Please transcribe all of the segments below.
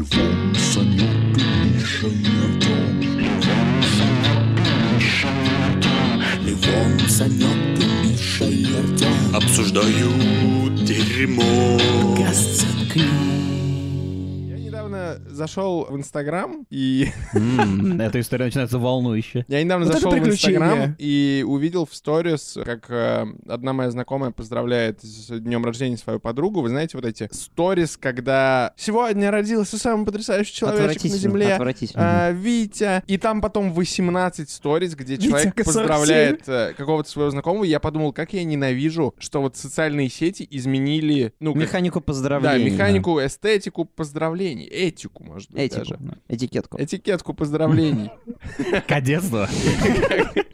Левон, Санек и Миша Артем. Левон, Санек и Миша Артем. Левон, Санек и Миша Артем. Обсуждают дерьмо. Я недавно зашел в Инстаграм и... Эта история начинается волнующе. Я недавно Вот зашел в. Инстаграм и увидел в сторис, как э, одна моя знакомая поздравляет с днем рождения свою подругу. Вы знаете вот эти сторис, когда сегодня родился самый потрясающий человечек на Земле. а, Витя. И там потом 18 сториз, где Витя, человек 47. поздравляет э, какого-то своего знакомого. Я подумал, как я ненавижу, что вот социальные сети изменили... Ну, как- Механику да, поздравлений. механику, эстетику поздравлений, этику, может быть, Этику, даже. да, этикетку. Этикетку поздравлений. Кадетство.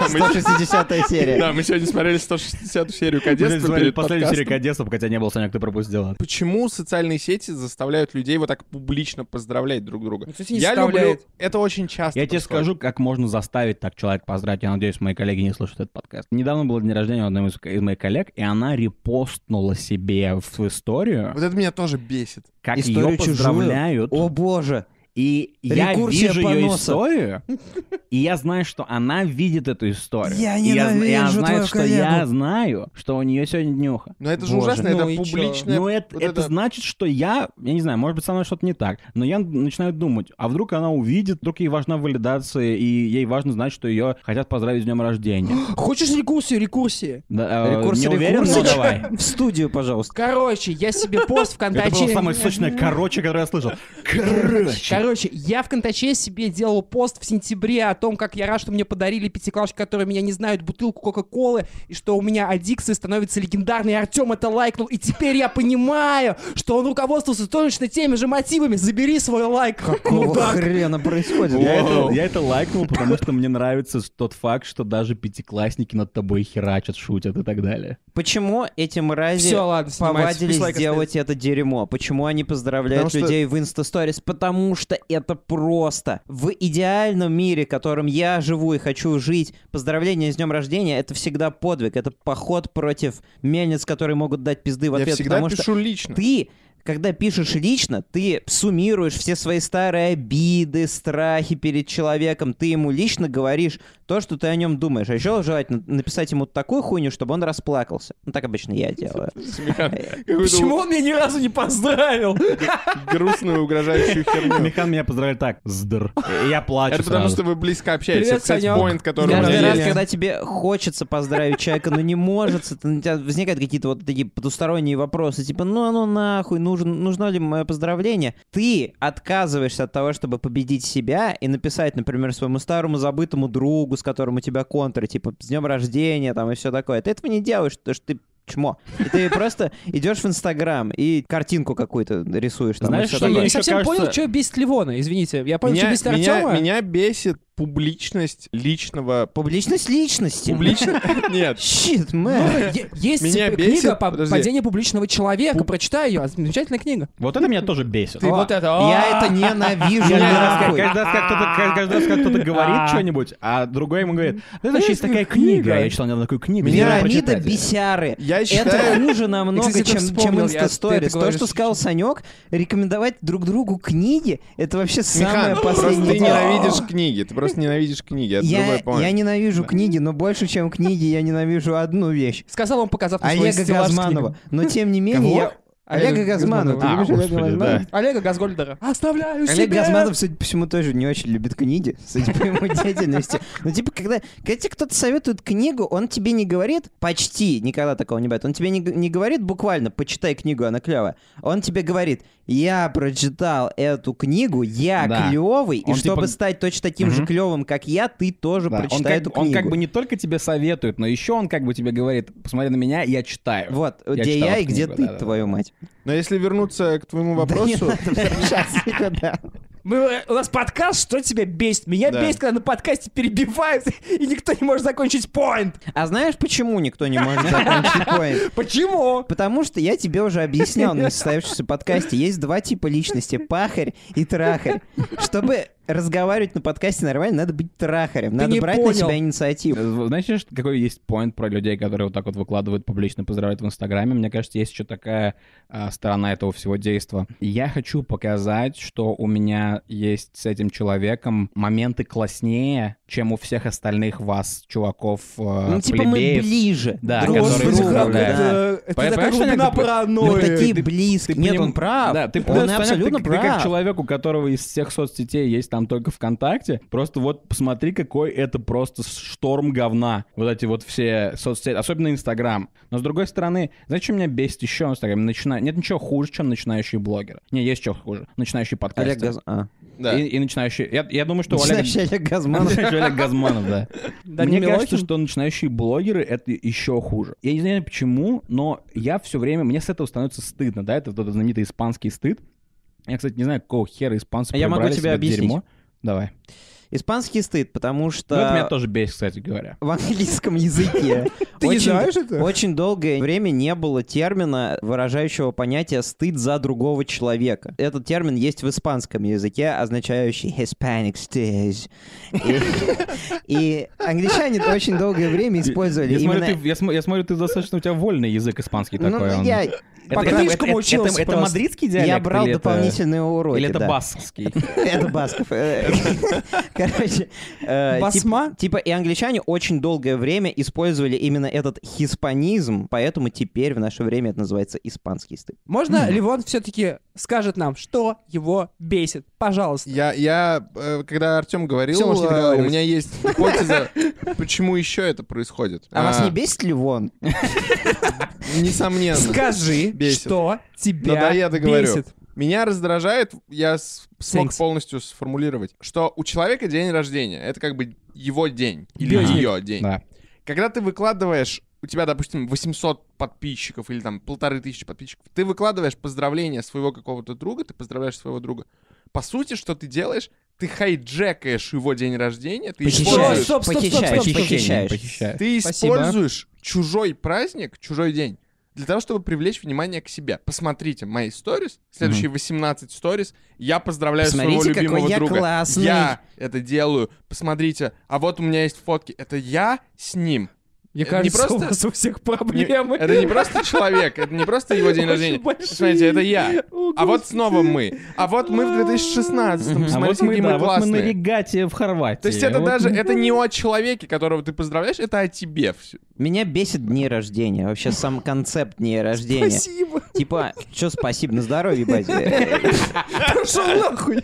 Мы- 160 серия. Да, мы сегодня смотрели 160 серию Мы кадетства перед последнюю серию кадетства, хотя не был Санек, ты пропустила. Почему социальные сети заставляют людей вот так публично поздравлять друг друга? Ну, Я люблю... Это очень часто Я тебе скажу, как можно заставить так человека поздравить. Я надеюсь, мои коллеги не слушают этот подкаст. Недавно был день рождения у одной из, моих коллег, и она репостнула себе в историю, Вот это меня тоже бесит. как Историю ее поздравляют. О боже. И я Рекурсия вижу ее поноса. историю, и я знаю, что она видит эту историю. Я И я, знает, твою что я коллегу. знаю, что у нее сегодня днюха. Но это же Боже. ужасно, Ну это публичное... Ну, это, вот это значит, что я, я не знаю, может быть, со мной что-то не так, но я начинаю думать, а вдруг она увидит, вдруг ей важна валидация, и ей важно знать, что ее хотят поздравить с днем рождения. Хочешь рекурсию, рекурсии? Да, э, Рекурсия, не уверен, но рекурсия. давай. В студию, пожалуйста. Короче, я себе пост в Это ВКонтаче... было самое сочное короче, которое я слышал. Короче. Короче, я в ВКонтаче себе делал пост в сентябре о том, как я рад, что мне подарили пятиклашки, которые меня не знают, бутылку Кока-Колы, и что у меня аддикция становится легендарной, и Артем это лайкнул, и теперь я понимаю, что он руководствовался точно теми же мотивами. Забери свой лайк. Какого хрена происходит? Я это, я это лайкнул, потому что мне нравится тот факт, что даже пятиклассники над тобой херачат, шутят и так далее. Почему эти мрази Всё, ладно, повадились Пусть лайк делать это дерьмо? Почему они поздравляют Потому что- людей в инста-сторис? Потому что это просто. В идеальном мире, в котором я живу и хочу жить, поздравление с днем рождения — это всегда подвиг, это поход против мельниц, которые могут дать пизды в Я ответ, всегда потому что пишу лично. ты когда пишешь лично, ты суммируешь все свои старые обиды, страхи перед человеком, ты ему лично говоришь то, что ты о нем думаешь. А еще желательно написать ему такую хуйню, чтобы он расплакался. Ну, так обычно я делаю. Почему он меня ни разу не поздравил? грустную, угрожающую херню. Михан меня поздравляет так, сдр. И я плачу Это потому, что вы близко общаетесь. Привет, Санёк. поинт, который у Каждый раз, когда тебе хочется поздравить человека, но не может, у тебя возникают какие-то вот такие потусторонние вопросы, типа, ну оно нахуй, нужен, нужно ли мое поздравление? Ты отказываешься от того, чтобы победить себя и написать, например, своему старому забытому другу, с которым у тебя контры, типа, с днем рождения там и все такое. Ты этого не делаешь, потому что ты чмо. И ты просто идешь в Инстаграм и картинку какую-то рисуешь. Там, Знаешь, что Я не совсем кажется- понял, что бесит Ливона, извините. Я понял, что Меня, бесит меня, Артема. меня бесит публичность личного... Публичность личности. Публично... Нет. Щит, Ну, мэн. е- Есть Меня книга падению публичного человека. Прочитай ее. Замечательная книга. Вот это меня тоже бесит. Ты вот это... Я это ненавижу. Каждый раз, как- кто-то, ка- каждый раз, как кто-то говорит что-нибудь, а другой ему говорит, «Да это вообще есть такая книга. Я читал недавно такую книгу. Пирамида прочитать». бесяры. Я Это хуже намного, чем, инстасторис. То, что сказал Санек, рекомендовать друг другу книги, это вообще самое последнее. ты ненавидишь книги. Ты просто ненавидишь книги. Это Я, другой поинт. я ненавижу книги, но больше, чем книги, я ненавижу одну вещь. Сказал он, показав на Олега Газманова. Но тем не менее, Кого? я... Олега Олега Газманова. Ты А, любишь Олега господи, Газманова? да. Олега Газгольдера. Оставляю Олег. Газманов, судя по всему, тоже не очень любит книги, судя по его деятельности. Ну, типа, когда, когда тебе кто-то советует книгу, он тебе не говорит, почти никогда такого не бывает, он тебе не, г- не говорит буквально, почитай книгу, она клевая. Он тебе говорит, я прочитал эту книгу, я Да. клевый, и Он чтобы типа- стать точно таким же Мгм. клевым, как я, ты тоже Да, он, прочитай как, эту он книгу. как бы не только тебе советует, но еще он как бы тебе говорит, посмотри на меня, я читаю. Вот, Я где читал я и эту где книгу, ты, да-да-да. твою мать. Но если вернуться к твоему вопросу... Мы, э, у нас подкаст, что тебя бесит? Меня Да. бесит, когда на подкасте перебивают, и никто не может закончить поинт. А знаешь, почему никто не может закончить поинт? Почему? Потому что я тебе уже объяснял на несостоявшемся подкасте, есть два типа личности, пахарь и трахарь. Чтобы разговаривать на подкасте нормально, надо быть трахарем. Надо не брать на понял. себя инициативу. Э, Знаете, что- какой есть поинт про людей, которые вот так вот выкладывают публично, поздравляют в Инстаграме? Мне кажется, есть еще такая а, сторона этого всего действа. Я хочу показать, что у меня есть с этим человеком моменты класснее, чем у всех остальных вас, чуваков, э, Ну, типа мы плебеев. ближе. Да, друг которые к другу, да. это Понимаешь, такая глубина я говорю? Мы паранойи. такие ты- близкие. Нет, поним- он прав. Да, ты он понять, абсолютно ты, ты как прав. человек, у которого из всех соцсетей есть там только ВКонтакте, просто вот посмотри, какой это просто шторм говна. Вот эти вот все соцсети, особенно Инстаграм. Но с другой стороны, знаете, что меня бесит еще в Инстаграме? Начина... Нет ничего хуже, чем начинающие блогеры. Не, есть что хуже. Начинающие подкастеры. Олег Газ... а. Да. И, и начинающие... Я, я думаю, что. Начинающий Олег Газманов. Начинающий Олег Газманов, да. Мне кажется, что начинающие блогеры — это еще хуже. Я не знаю почему, но я все время... Мне с этого становится стыдно, да? Это вот этот знаменитый испанский стыд. Я, кстати, не знаю, какого хера испанцы Я могу тебе объяснить. дерьмо. Давай. Испанский стыд, потому что... Ну, это меня тоже бесит, кстати говоря. в английском языке Ты не знаешь это? очень долгое время не было термина, выражающего понятие «стыд за другого человека». Этот термин есть в испанском языке, означающий «Hispanic stairs». И, англичане очень долгое время использовали Я смотрю, именно... ты, я, см- я смотрю, ты достаточно, у тебя вольный язык испанский Ну, такой. он- я, по это- книжкам учился это- мадридский диалект? я брал дополнительные уроки. Или это да. баскский? Это Басков. Короче, э, тип- Басма? Типа и англичане очень долгое время использовали именно этот хиспанизм, поэтому теперь в наше время это называется испанский стыд. Можно Ливон все-таки скажет нам, что его бесит? Пожалуйста. Я, я, э, когда Артем говорил, Всё, э, у меня есть гипотеза, почему еще это происходит. А вас не бесит Ливон? Несомненно. Скажи, Бесит. что тебя Ну да, я договорю. бесит. Меня раздражает, я смог Thanks. полностью сформулировать, что у человека день рождения. Это как бы его день или Ага. ее день. Да. Когда ты выкладываешь, у тебя, допустим, 800 подписчиков или там полторы тысячи подписчиков, ты выкладываешь поздравления своего какого-то друга, ты поздравляешь своего друга. По сути, что ты делаешь? Ты хайджекаешь его день рождения, ты Похищаешь. используешь, Стоп, стоп, стоп, Похищаешь, похищаешь. Ты Спасибо. используешь чужой праздник, чужой день для того, чтобы привлечь внимание к себе. Посмотрите мои сторис, следующие 18 сторис, я поздравляю Посмотрите, своего какой любимого я друга. классный. Я это делаю. Посмотрите, а вот у меня есть фотки. Это я с ним. Мне Это не кажется, просто- у вас у всех Не- проблемы. это не просто человек, это не просто его день Очень рождения. большие. Смотрите, это я. О, А вот снова мы. А вот мы в 2016 А вот Посмотрите, мы, да, мы вот мы на классные. регате в Хорватии. То есть это Вот даже, это не о человеке, которого ты поздравляешь, это о тебе. Меня бесит дни рождения, вообще сам концепт дней рождения. Спасибо. Типа, что спасибо, на здоровье, батя. Пошел нахуй.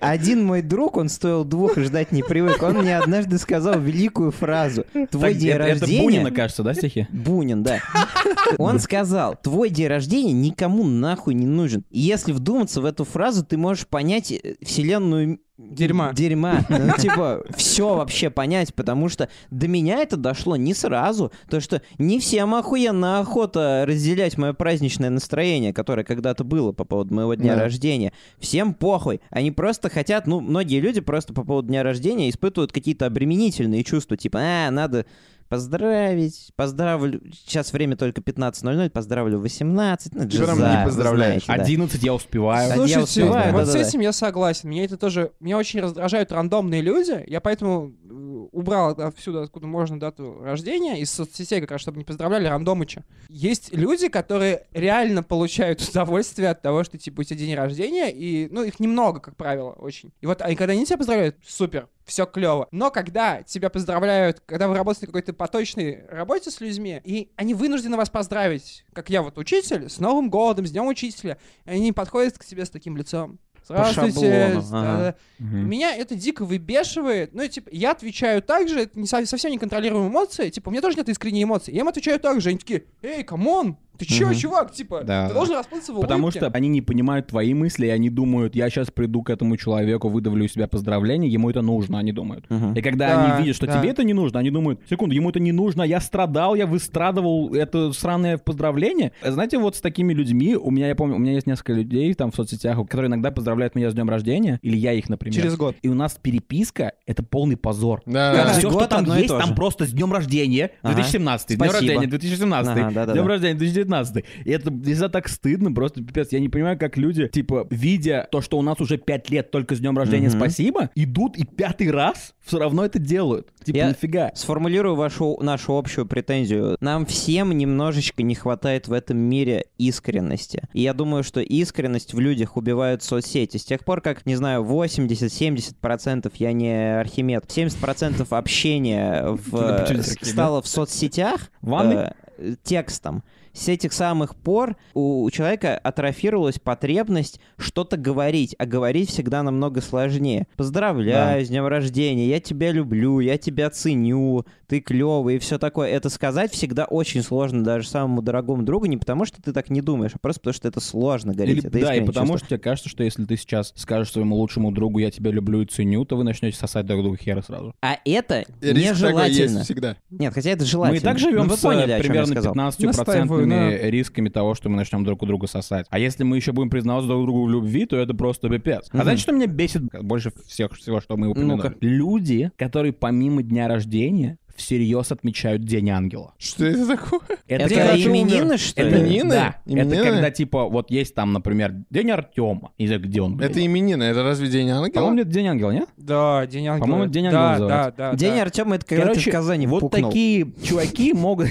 Один мой друг, он стоил двух и ждать не привык, он мне однажды сказал великую фразу. Твой Так, день это, это рождения... Бунина, кажется, да, стихи? Бунин, да. Он сказал, твой день рождения никому нахуй не нужен. И если вдуматься в эту фразу, ты можешь понять э, вселенную Дерьма. Дерьма. Ну, типа, все вообще понять, потому что до меня это дошло не сразу. То, что не всем охуенно охота разделять мое праздничное настроение, которое когда-то было по поводу моего дня Да. рождения. Всем похуй. Они просто хотят, ну, многие люди просто по поводу дня рождения испытывают какие-то обременительные чувства, типа, а, надо поздравить, поздравлю, сейчас время только 15.00, поздравлю в 18, ну, там джаза, не поздравляешь? знаете, да. 11 я успеваю. я Слушайте, успеваю, вот с да-да-да. этим я согласен. Меня это тоже... Меня очень раздражают рандомные люди. Я поэтому э, убрал отсюда, откуда можно дату рождения, из соцсетей, как раз, чтобы не поздравляли рандомыча. Есть люди, которые реально получают удовольствие от того, что, типа, у тебя день рождения, и, ну, их немного, как правило, очень. И вот, они, когда они тебя поздравляют, супер, все клево. Но когда тебя поздравляют, когда вы работаете на какой-то поточной работе с людьми, и они вынуждены вас поздравить, как я вот учитель, с Новым годом, с Днем Учителя, они подходят к тебе с таким лицом. Здравствуйте. шаблону, ага. Мгм. Меня это дико выбешивает. Ну, и, типа, я отвечаю так же, это не, со- совсем не контролируемые эмоции. Типа, у меня тоже нет искренней эмоции. Я им отвечаю так же. Они такие, эй, come on, ты чё, Мгм. чувак, типа, Да. ты должен расплыться в Потому улыбке». что они не понимают твои мысли, и они думают, я сейчас приду к этому человеку, выдавлю из себя поздравление, ему это нужно, они думают. Мгм. И когда Да, они видят, что да. тебе это не нужно, они думают, секунду, ему это не нужно, я страдал, я выстрадывал это сраное поздравление. Знаете, вот с такими людьми, у меня, я помню, у меня есть несколько людей там в соцсетях, которые иногда поздравляют меня с днем рождения, или я их, например. Через год. И у нас переписка — это полный позор. Да, Да. да. Все, Год что там есть, там просто с днем рождения Ага. 2017, днем Спасибо. рождения 2017, Ага, да-да-да. днем рождения 19 И это всегда так стыдно, просто пипец. Я не понимаю, как люди, типа, видя то, что у нас уже 5 лет только с днем рождения, Мгм. спасибо, идут и пятый раз все равно это делают. Типа, Я- нафига? Сформулирую вашу, нашу общую претензию. Нам всем немножечко не хватает в этом мире искренности. И я думаю, что искренность в людях убивают соцсети. С тех пор, как, не знаю, 80-70%, я не Архимед, 70% общения в, стало в соцсетях Ванной? э, текстом с этих самых пор у человека атрофировалась потребность что-то говорить, а говорить всегда намного сложнее. Поздравляю да. с днем рождения, я тебя люблю, я тебя ценю, ты клевый и все такое. Это сказать всегда очень сложно даже самому дорогому другу, не потому что ты так не думаешь, а просто потому что это сложно говорить. Или, это да, и потому чувство. что тебе кажется, что если ты сейчас скажешь своему лучшему другу «я тебя люблю и ценю», то вы начнете сосать друг друга хера сразу. А это Риск нежелательно. всегда. Нет, хотя это желательно. Мы и так живем ну, с поняли, э, примерно 15% обусловлены да. рисками того, что мы начнем друг у друга сосать. А если мы еще будем признаваться друг другу в любви, то это просто пипец. Угу. А значит, что меня бесит больше всех всего, что мы упомянули? ну Люди, которые помимо дня рождения всерьез отмечают День Ангела. Что это такое? Это, это когда типа, именины, что ли? Это, именины? Да. Именины? Это когда, типа, вот есть там, например, День Артема. Не где он. Блин. Это именины, это разве День Ангела? По-моему, это День Ангела, нет? Да, День Ангела. По-моему, День Ангела да, называется. Да, да, День. Артема — это когда Короче, ты в Казани вот такие чуваки могут...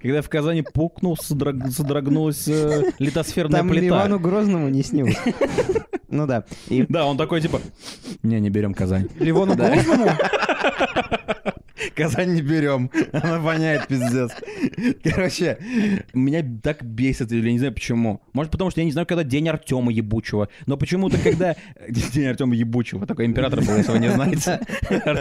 Когда в Казани пукнул, содрог- содрогнулась э, литосферная Там плита. Ивану Грозному не снилось. Ну да. И Да, он такой, типа, не, не берем Казань. Ливону Грозному? Казань не берем. Она воняет, пиздец. Короче, меня так бесит, или не знаю почему. Может, потому что я не знаю, когда день Артема ебучего. Но почему-то, когда... День Артема ебучего. Такой император был, если вы не знаете.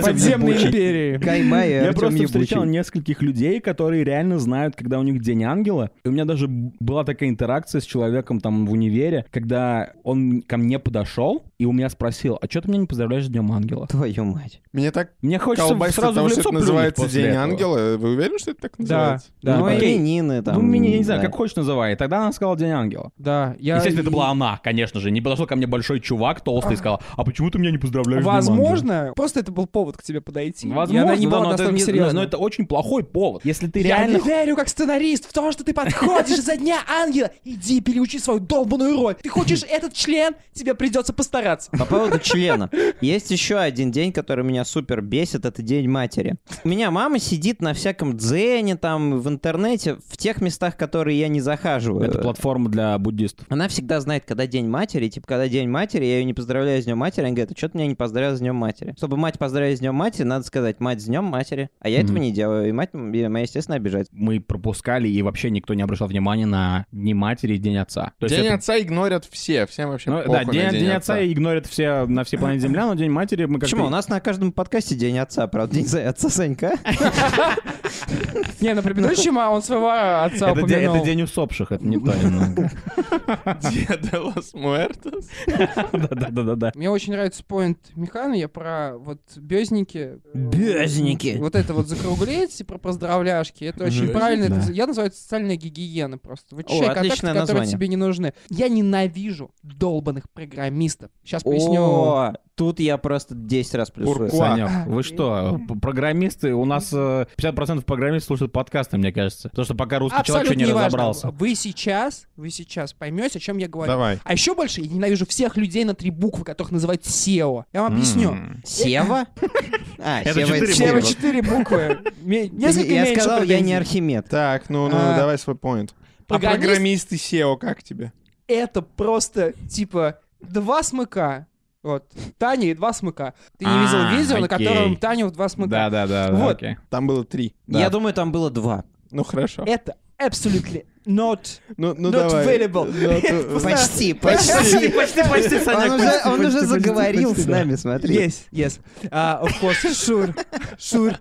Подземной империи. Кайма и Я просто встречал нескольких людей, которые реально знают, когда у них день ангела. И у меня даже была такая интеракция с человеком там в универе, когда он ко мне подошел и у меня спросил, а что ты меня не поздравляешь с днем ангела? Твою мать. Мне так Мне хочется колбасит сразу того, в что лицо это плюнуть называется после День этого. ангела. Вы уверены, что это так Да, называется? да. ну, окей. именины там. Ну, мне, я не знаю, да. как хочешь называй. И тогда она сказала День ангела. Да, я... Естественно, это была она, конечно же. Не подошел ко мне большой чувак толстый и сказал, а почему ты меня не поздравляешь с Днем ангела?» Возможно, просто это был повод к тебе подойти. Возможно, и она не да, была но это настолько не- серьезна. Но это очень плохой повод. Если ты Я реально не верю как сценарист в то, что ты подходишь за дня ангела. Иди переучи свою долбанную роль. Ты хочешь этот член, тебе придется постараться. По поводу члена. Есть еще один день, который меня супер бесит, это День матери. У меня мама сидит на всяком дзене, там, в интернете, в тех местах, которые я не захаживаю. Это платформа для буддистов. Она всегда знает, когда День матери. Типа, когда День матери, я ее не поздравляю с Днем матери. Она говорит, а что ты меня не поздравил с Днем матери? Чтобы мать поздравить с Днем матери, надо сказать, мать с Днем матери. А я этого не делаю. И мать моя, естественно, обижается. Мы пропускали, и вообще никто не обращал внимания на Дни матери и День отца. То есть День это- отца игнорят все, всем вообще Ну, да, день, День День отца игнорят все на всей планете Земля, но День матери мы как-то... Почему? У нас на каждом подкасте День отца, правда, День за- отца Санька. Не, на предыдущем а он своего отца упомянул. это день усопших, это не то немного. Los Muertos. Да-да-да-да. Мне очень нравится поинт Михана, я про вот безники. Безники. Вот это вот закруглить, и про поздравляшки. Это очень правильно. я называю это социальная гигиена просто. Чай контакты, которые тебе не нужны. Я ненавижу долбанных программистов. Сейчас поясню. О, тут я просто 10 раз плюсую. Пуркуа. Санек, вы что, программисты, у нас э, 50% программистов слушают подкасты, мне кажется. Потому что пока русский человек Абсолютно еще не неважно. разобрался. Вы сейчас, вы сейчас поймете, о чем я говорю. Давай. А еще больше я ненавижу всех людей на три буквы, которых называют SEO. Я вам объясню. Сева? А, Сева четыре SEO буквы. Несколько Я сказал, я не Архимед. Так, ну, ну, А, давай свой поинт. А программист- программисты SEO как тебе? Это просто, типа, два смыка. Вот. Таня и два смыка. Ты не А, видел видео, на окей. котором Таня в два смыка. Да-да-да, да, Вот. окей. Там было три. Да. Я думаю, там было два. Ну, хорошо. Это absolutely not Ну, ну not давай. available. Ну, то- Почти, почти. Почти, почти, Он уже, он уже заговорил с нами, смотри. Yes, yes. Uh, of course, sure, sure.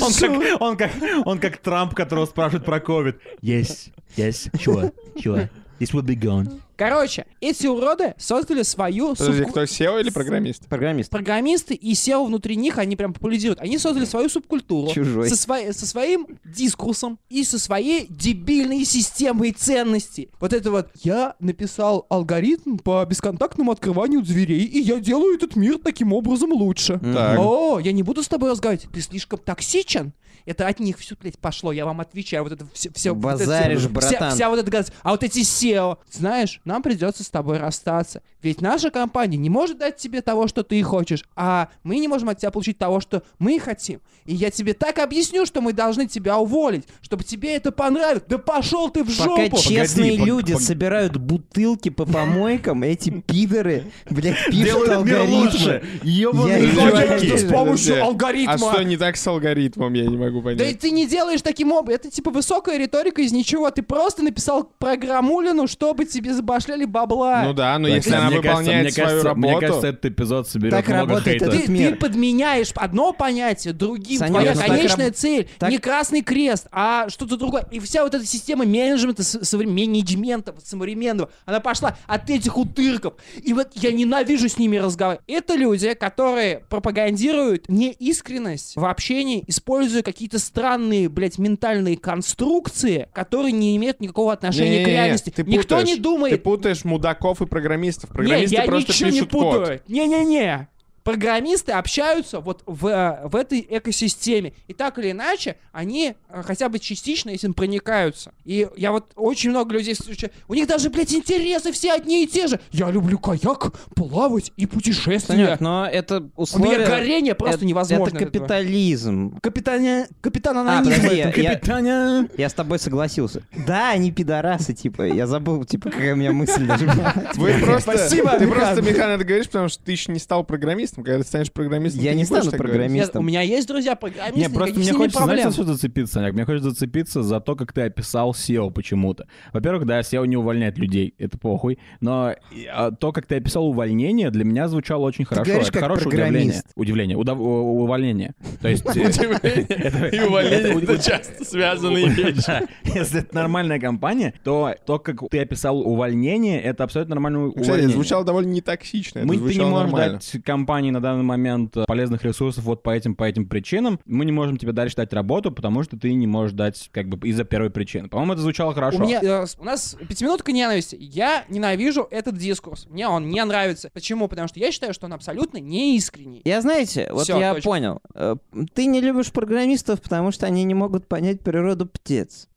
Он как, он, как, он как Трамп, которого спрашивают про ковид. Yes, yes, sure, sure. This will be gone. Короче, эти уроды создали свою Подожди, субку- кто, SEO или программист? Программист. программисты и SEO внутри них, они прям популяризируют. Они создали свою субкультуру. Чужой. Со, своей- со своим дискурсом и со своей дебильной системой ценностей. Вот это вот, я написал алгоритм по бесконтактному открыванию дверей, и я делаю этот мир таким образом лучше. Так. О, я не буду с тобой разговаривать, ты слишком токсичен. Это от них все, блядь, пошло, я вам отвечаю. Вот это все, все, Базаришь, вся, братан. вся вот эта гадость. А вот эти SEO, знаешь, нам придется с тобой расстаться. Ведь наша компания не может дать тебе того, что ты хочешь, а мы не можем от тебя получить того, что мы хотим. И я тебе так объясню, что мы должны тебя уволить, чтобы тебе это понравилось. Да пошел ты в Пока жопу! честные пог- люди пог- собирают бутылки по помойкам, эти пидоры, блядь, пишут алгоритмы. лучше. Я не с помощью алгоритма... А что не так с алгоритмом, я не могу Да и понять. ты не делаешь таким образом. Это типа высокая риторика из ничего. Ты просто написал программулину, чтобы тебе забашляли бабла. Ну да, но Так, если она мне кажется- выполняет мне свою кажется- Мне работу... кажется, этот эпизод соберет Так много работает хейта. этот Ты, мир. ты подменяешь одно понятие другим. Санек, Твоя ну так конечная раб- цель так- не красный крест, а что-то другое. И вся вот эта система менеджмента, с- совре- менеджмента современного, она пошла от этих утырков. И вот я ненавижу с ними разговаривать. Это люди, которые пропагандируют неискренность в общении, используя какие-то странные, блядь, ментальные конструкции, которые не имеют никакого отношения к Не-не-не, реальности. ты Никто путаешь. не Ты думает, путаешь мудаков и программистов. не, Программисты я просто ничего не пишут код. путаю. Не-не-не. Программисты общаются вот в, э, в этой экосистеме. И так или иначе, они э, хотя бы частично этим проникаются. И я вот очень много людей встречаю. У них даже, блядь, интересы все одни и те же. Я люблю каяк, плавать и путешествия. Санек, но это У меня условие... горение просто это- невозможно. Это капитализм. Капитаня... Капитан А, анонизм. подожди, я, я- Капитаня! я с тобой согласился. Да, они пидорасы, типа. Я забыл, типа, какая у меня мысль даже была. Вы просто, Спасибо, ты просто, Михан, это говоришь, потому что ты еще не стал программистом. Когда ты станешь программистом, Я ты не стану программистом. Нет, у меня есть друзья программисты, Не, просто мне хочется, знаешь, за что зацепиться, Санек? Мне хочется зацепиться за то, как ты описал SEO почему-то. Во-первых, да, SEO не увольняет людей, это похуй. Но а, то, как ты описал увольнение, для меня звучало очень хорошо. говоришь, это как хорошее программист. удивление. Удивление. Удов- увольнение. То есть... э, Удивление и увольнение — это часто связанные вещи. Если это нормальная компания, то то, как ты описал увольнение, это абсолютно нормальное Кстати, увольнение. звучало довольно нетоксично. Мы, ты не можешь нормально. дать компании на данный момент э, полезных ресурсов вот по этим, по этим причинам. Мы не можем тебе дальше дать работу, потому что ты не можешь дать как бы из-за первой причины. По-моему, это звучало хорошо. У, меня, э, у нас пятиминутка ненависти. Я ненавижу этот дискурс. Мне он не нравится. Почему? Потому что я считаю, что он абсолютно неискренний. Я, знаете, вот Всё, я точка. понял. Э, Ты не любишь программистов, потому что они не могут понять природу птиц.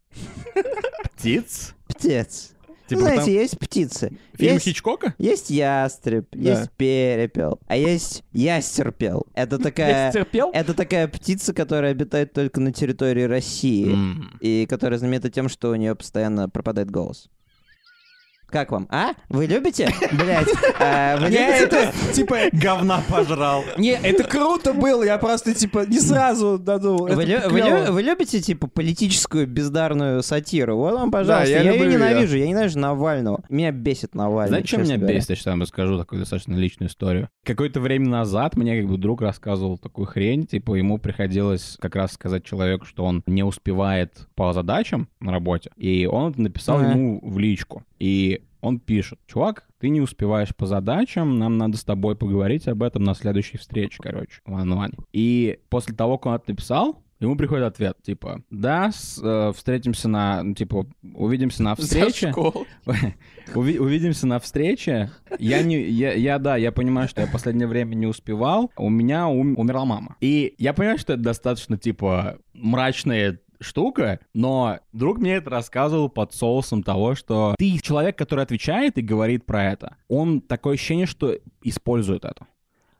Птиц? Птиц. Типа Знаете, там есть птицы. фильм есть, Хичкока? есть ястреб, Да. есть перепел, а есть ястерпел. Это такая... терпел. Это такая птица, которая обитает только на территории России. М. И которая знаменита тем, что у нее постоянно пропадает голос. Как вам? А? Вы любите? Блять. Вы Не, любите? это, типа, Говна пожрал. не, это круто было, я просто, типа, не сразу додумал. Вы, Это лю- вы клёво. лю- вы любите, типа, политическую бездарную сатиру? Вот вам, пожалуйста. я я ее люблю ненавижу. Я ненавижу Навального. Меня бесит Навальный. Знаете, что меня говоря. бесит? Я сейчас вам расскажу такую достаточно личную историю. Какое-то время назад мне как бы друг рассказывал такую хрень, типа ему приходилось как раз сказать человеку, что он не успевает по задачам на работе, и он написал ему в личку. И он пишет, чувак, ты не успеваешь по задачам, нам надо с тобой поговорить об этом на следующей встрече, короче, one И после того, как он это написал, Ему приходит ответ, типа, да, с- э, встретимся на, ну, типа, увидимся на встрече. Уви- увидимся на встрече. Я не, я, я, да, я понимаю, что я последнее время не успевал. У меня ум- умерла мама. И я понимаю, что это достаточно, типа, мрачная штука, но друг мне это рассказывал под соусом того, что ты человек, который отвечает и говорит про это, он такое ощущение, что использует это.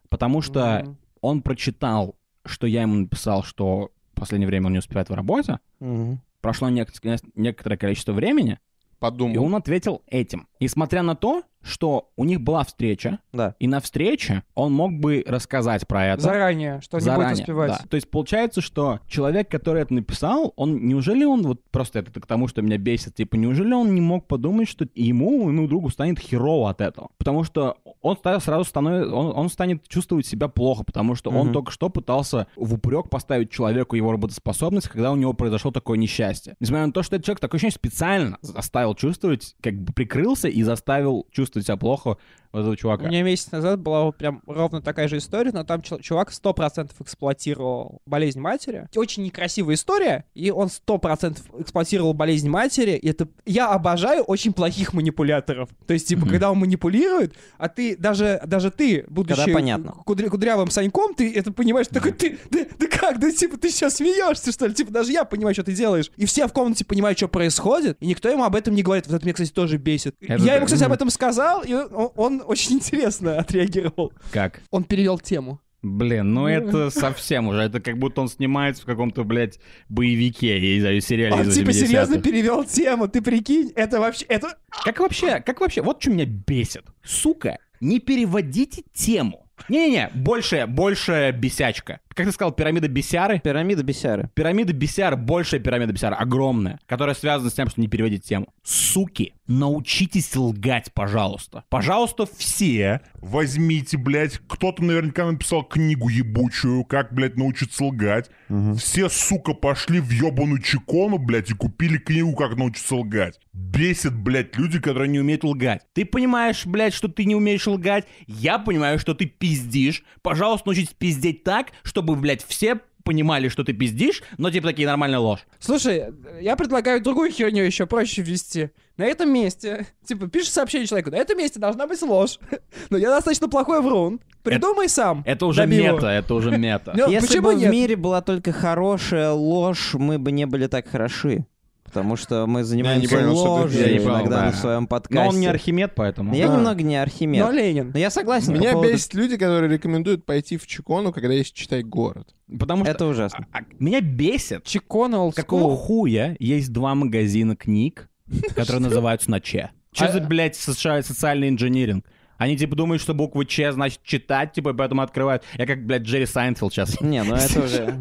Потому что Мгм. он прочитал, что я ему написал, что в последнее время он не успевает в работе. Мгм. Прошло нек- некоторое количество времени, и Подумал. он ответил этим. Несмотря на то, что у них была встреча, Да. и на встрече он мог бы рассказать про это. Заранее, что не будет Заранее, успевать. да. То есть получается, что человек, который это написал, он неужели он вот просто это к тому, что меня бесит, типа неужели он не мог подумать, что ему, ему другу станет херово от этого? Потому что он сразу становится, он, он станет чувствовать себя плохо, потому что он Мгм. только что пытался в упрек поставить человеку его работоспособность, когда у него произошло такое несчастье. Несмотря на то, что этот человек такое ощущение специально заставил чувствовать, как бы прикрылся остановился и заставил чувствовать себя плохо вот этого У чувака. меня месяц назад была вот прям ровно такая же история, но там чувак 100% эксплуатировал болезнь матери. Очень некрасивая история, и он 100% эксплуатировал болезнь матери. И это... Я обожаю очень плохих манипуляторов. То есть, типа, Мгм. когда он манипулирует, а ты, даже, даже ты, будучи понятно. кудря- кудрявым Саньком, ты это понимаешь, такой, ты, да, да как, да типа, ты сейчас смеешься, что ли? Типа, даже я понимаю, что ты делаешь. И все в комнате понимают, что происходит, и никто ему об этом не говорит. Вот это меня, кстати, тоже бесит. Это я да. ему, кстати, об этом сказал, и он, он очень интересно отреагировал. Как? Он перевел тему. Блин, ну это совсем уже. Это как будто он снимается в каком-то, блядь, боевике, я не знаю, сериале Он типа 80-х. серьезно перевел тему, ты прикинь, это вообще, это... Как вообще, как вообще, вот что меня бесит. Сука, не переводите тему. Не-не-не, большая, большая бесячка. Как ты сказал, пирамида бесяры? Пирамида бесяры. Пирамида бесяр, большая пирамида бесяр, огромная, которая связана с тем, что не переводить тему. Суки, научитесь лгать, пожалуйста. Пожалуйста, все. Возьмите, блядь, кто-то наверняка написал книгу ебучую, как, блядь, научиться лгать. Все, сука, пошли в ебаную чекону, блядь, и купили книгу, как научиться лгать. Бесит, блядь, люди, которые не умеют лгать. лгать. Ты понимаешь, блядь, что ты не умеешь лгать. Я понимаю, что ты пиздишь. Пожалуйста, научитесь пиздеть так, чтобы, блядь, все понимали, что ты пиздишь, но типа такие нормальная ложь. Слушай, я предлагаю другую херню еще проще ввести. На этом месте, типа, пишешь сообщение человеку, на этом месте должна быть ложь. Но я достаточно плохой врун. Придумай сам. Это уже его. мета, это уже мета. Ну, Если почему бы нет? в мире была только хорошая ложь, мы бы не были так хороши. Потому что мы занимаемся понял, что ты- ложью Я не понял, иногда да. на своем подкасте. Но он не Архимед, поэтому. Я Да. немного не Архимед. Но Ленин. Но я согласен по Меня поводу- бесит люди, которые рекомендуют пойти в «Чакону», когда есть «Читай город». Потому что Это ужасно. а- а- меня бесит. «Чакона». Какого хуя есть два магазина книг, которые называются на Че? Че А- за, блядь, соци- социальный инжиниринг? Они, типа, думают, что буква Че значит читать, типа, и поэтому открывают. Я как, блядь, Jerry Seinfeld сейчас. Не, ну это уже...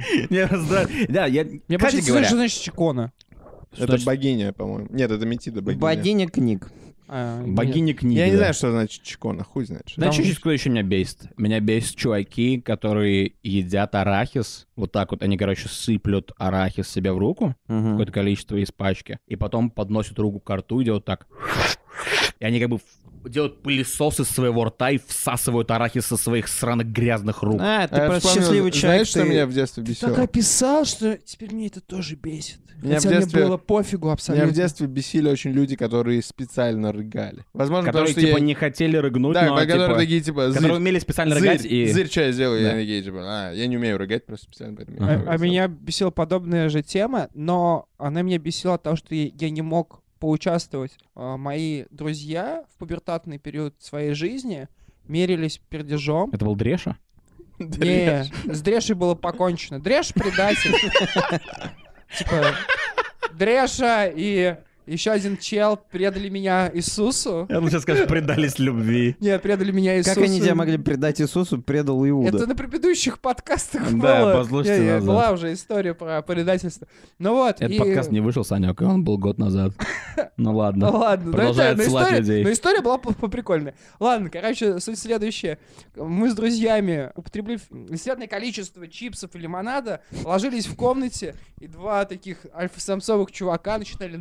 Да, я... Мне говоря, что значит Чикона. Это значит- богиня, по-моему. Нет, это Метида богиня. Богиня книг. А, нет. богиня книги. Я не знаю, что значит Чекона, хуй знает. что Да, это. еще, кто еще меня бесит? Меня бесит чуваки, которые едят арахис. Вот так вот они, короче, сыплют арахис себе в руку, Мгм. какое-то количество из пачки, и потом подносят руку к рту и делают так. И они как бы делают пылесос из своего рта и всасывают арахис со своих сраных грязных рук. А, ты А просто вспомнил, счастливый Знаешь, человек. что ты- меня в детстве Так бесило? описал, что теперь мне это тоже бесит. Меня Хотя в детстве- мне было пофигу Меня абсолютно. в детстве бесили очень люди, которые специально рыгали. Возможно, которые, потому что типа, я... не хотели рыгнуть, Да, но, которые типа, такие, типа, которые зырь, умели специально зырь, рыгать и... зырь, что я сделаю? Да. Я такие, типа, а, я не умею рыгать, просто специально поэтому... А, а меня бесила подобная же тема, но она меня бесила от того, что я я не мог поучаствовать. А, Мои друзья в пубертатный период своей жизни мерились пердежом. Это был Дреша? Не, с Дрешей было покончено. Дреш предатель. Типа, Дреша и еще один чел предали меня Иисусу. Я сейчас скажешь, предались любви. Нет, предали меня Иисусу. Как они тебя могли предать Иисусу, предал Иуда. Это на предыдущих подкастах Да, было. послушайте Не, не, назад. Была уже история про предательство. Ну вот. Этот и- подкаст не вышел, Санек, он был год назад. Ну Ну ладно. ладно, но, Продолжай это, но, отсылать история, людей. но история была по- поприкольная. Ладно, короче, суть следующая. Мы с друзьями, употребив невероятное количество чипсов и лимонада, ложились в комнате, и два таких альфа-самцовых чувака начинали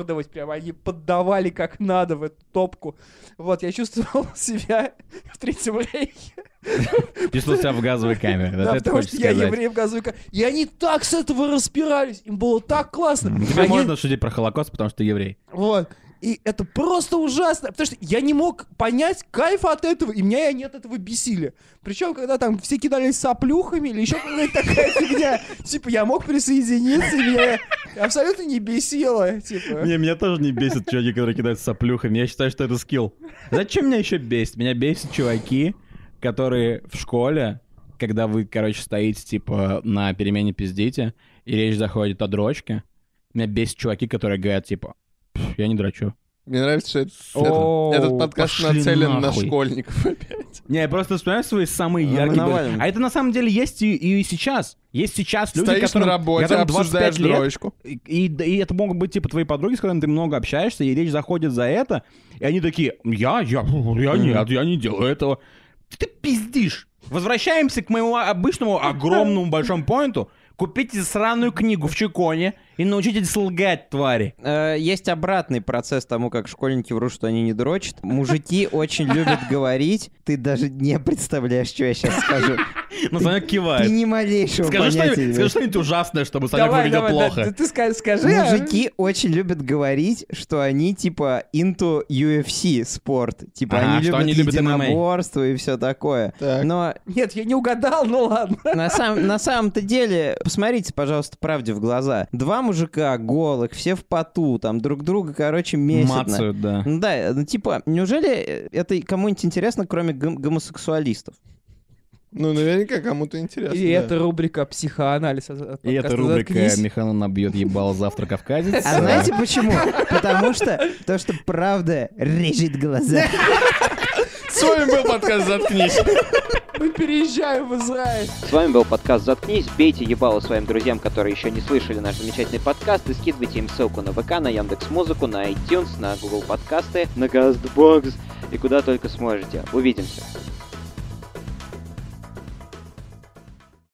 напердывать, прям они поддавали как надо в эту топку. Вот, я чувствовал себя в третьем рейхе. Чувствовал себя в газовой камере. Да, Да, потому что я еврей в газовой ка- И они так с этого распирались, им было так классно. Тебе можно шутить про Холокост, потому что ты еврей. Вот. И это просто ужасно, потому что я не мог понять кайфа от этого, и меня они от этого бесили. Причем, когда там все кидались соплюхами или еще какая-то такая фигня, типа, я мог присоединиться, и меня абсолютно не бесило, типа. Не, меня тоже не бесит чуваки, которые кидаются соплюхами. Я считаю, что это скилл. Зачем меня еще бесит? Меня бесит чуваки, которые в школе, когда вы, короче, стоите, типа, на перемене пиздите, и речь заходит о дрочке, меня бесит чуваки, которые говорят, типа, «Пф, я не дрочу. Мне нравится, что этот, этот подкаст нацелен на школьников опять. Не, я просто вспоминаю свои самые А мы яркие... были. А это на самом деле есть и, и сейчас. Есть сейчас люди, Стоишь которым, на работе, которым обсуждаешь 25 лет, дрочку. И, и это могут быть, типа, твои подруги, с которыми ты много общаешься, и речь заходит за это, и они такие, я, я, я нет, я не делаю этого. Ты пиздишь. Возвращаемся к моему обычному огромному большому поинту. Купите сраную книгу в Чеконе И научитесь лгать, твари. Э, Есть обратный процесс тому, как школьники врут, что они не дрочат. Мужики очень любят говорить. Ты даже не представляешь, что я сейчас скажу. Но Санек Ты кивает. ни малейшего Скажи понятия не что-нибудь, скажи что-нибудь ужасное, чтобы Санек выглядел да, плохо. ты, ты ска- скажи. а? Мужики очень любят говорить, что они типа into UFC спорт. Типа Ага, они любят они любят единоборство и все такое. Так. Но Нет, я не угадал, ну ладно. на, сам, на самом-то деле, посмотрите, пожалуйста, правде в глаза. Два мужика голых, все в поту, там друг друга, короче, месят. на- Мацают, да. Ну да, ну типа, неужели это кому-нибудь интересно, кроме гом- гомосексуалистов? Ну, наверняка кому-то интересно. И да. это рубрика «Психоанализ». от- И эта подкаста рубрика «Заткнись». Михаил набьет ебало завтра кавказец. А знаете почему? Потому что, то, что правда режет глаза. С вами был подкаст «Заткнись». Мы переезжаем в Израиль. С вами был подкаст «Заткнись». Бейте ебало своим друзьям, которые еще не слышали наш замечательный подкаст, и скидывайте им ссылку на ВК, на Яндекс Музыку, на iTunes, на Google подкасты, на Castbox и куда только сможете. Увидимся.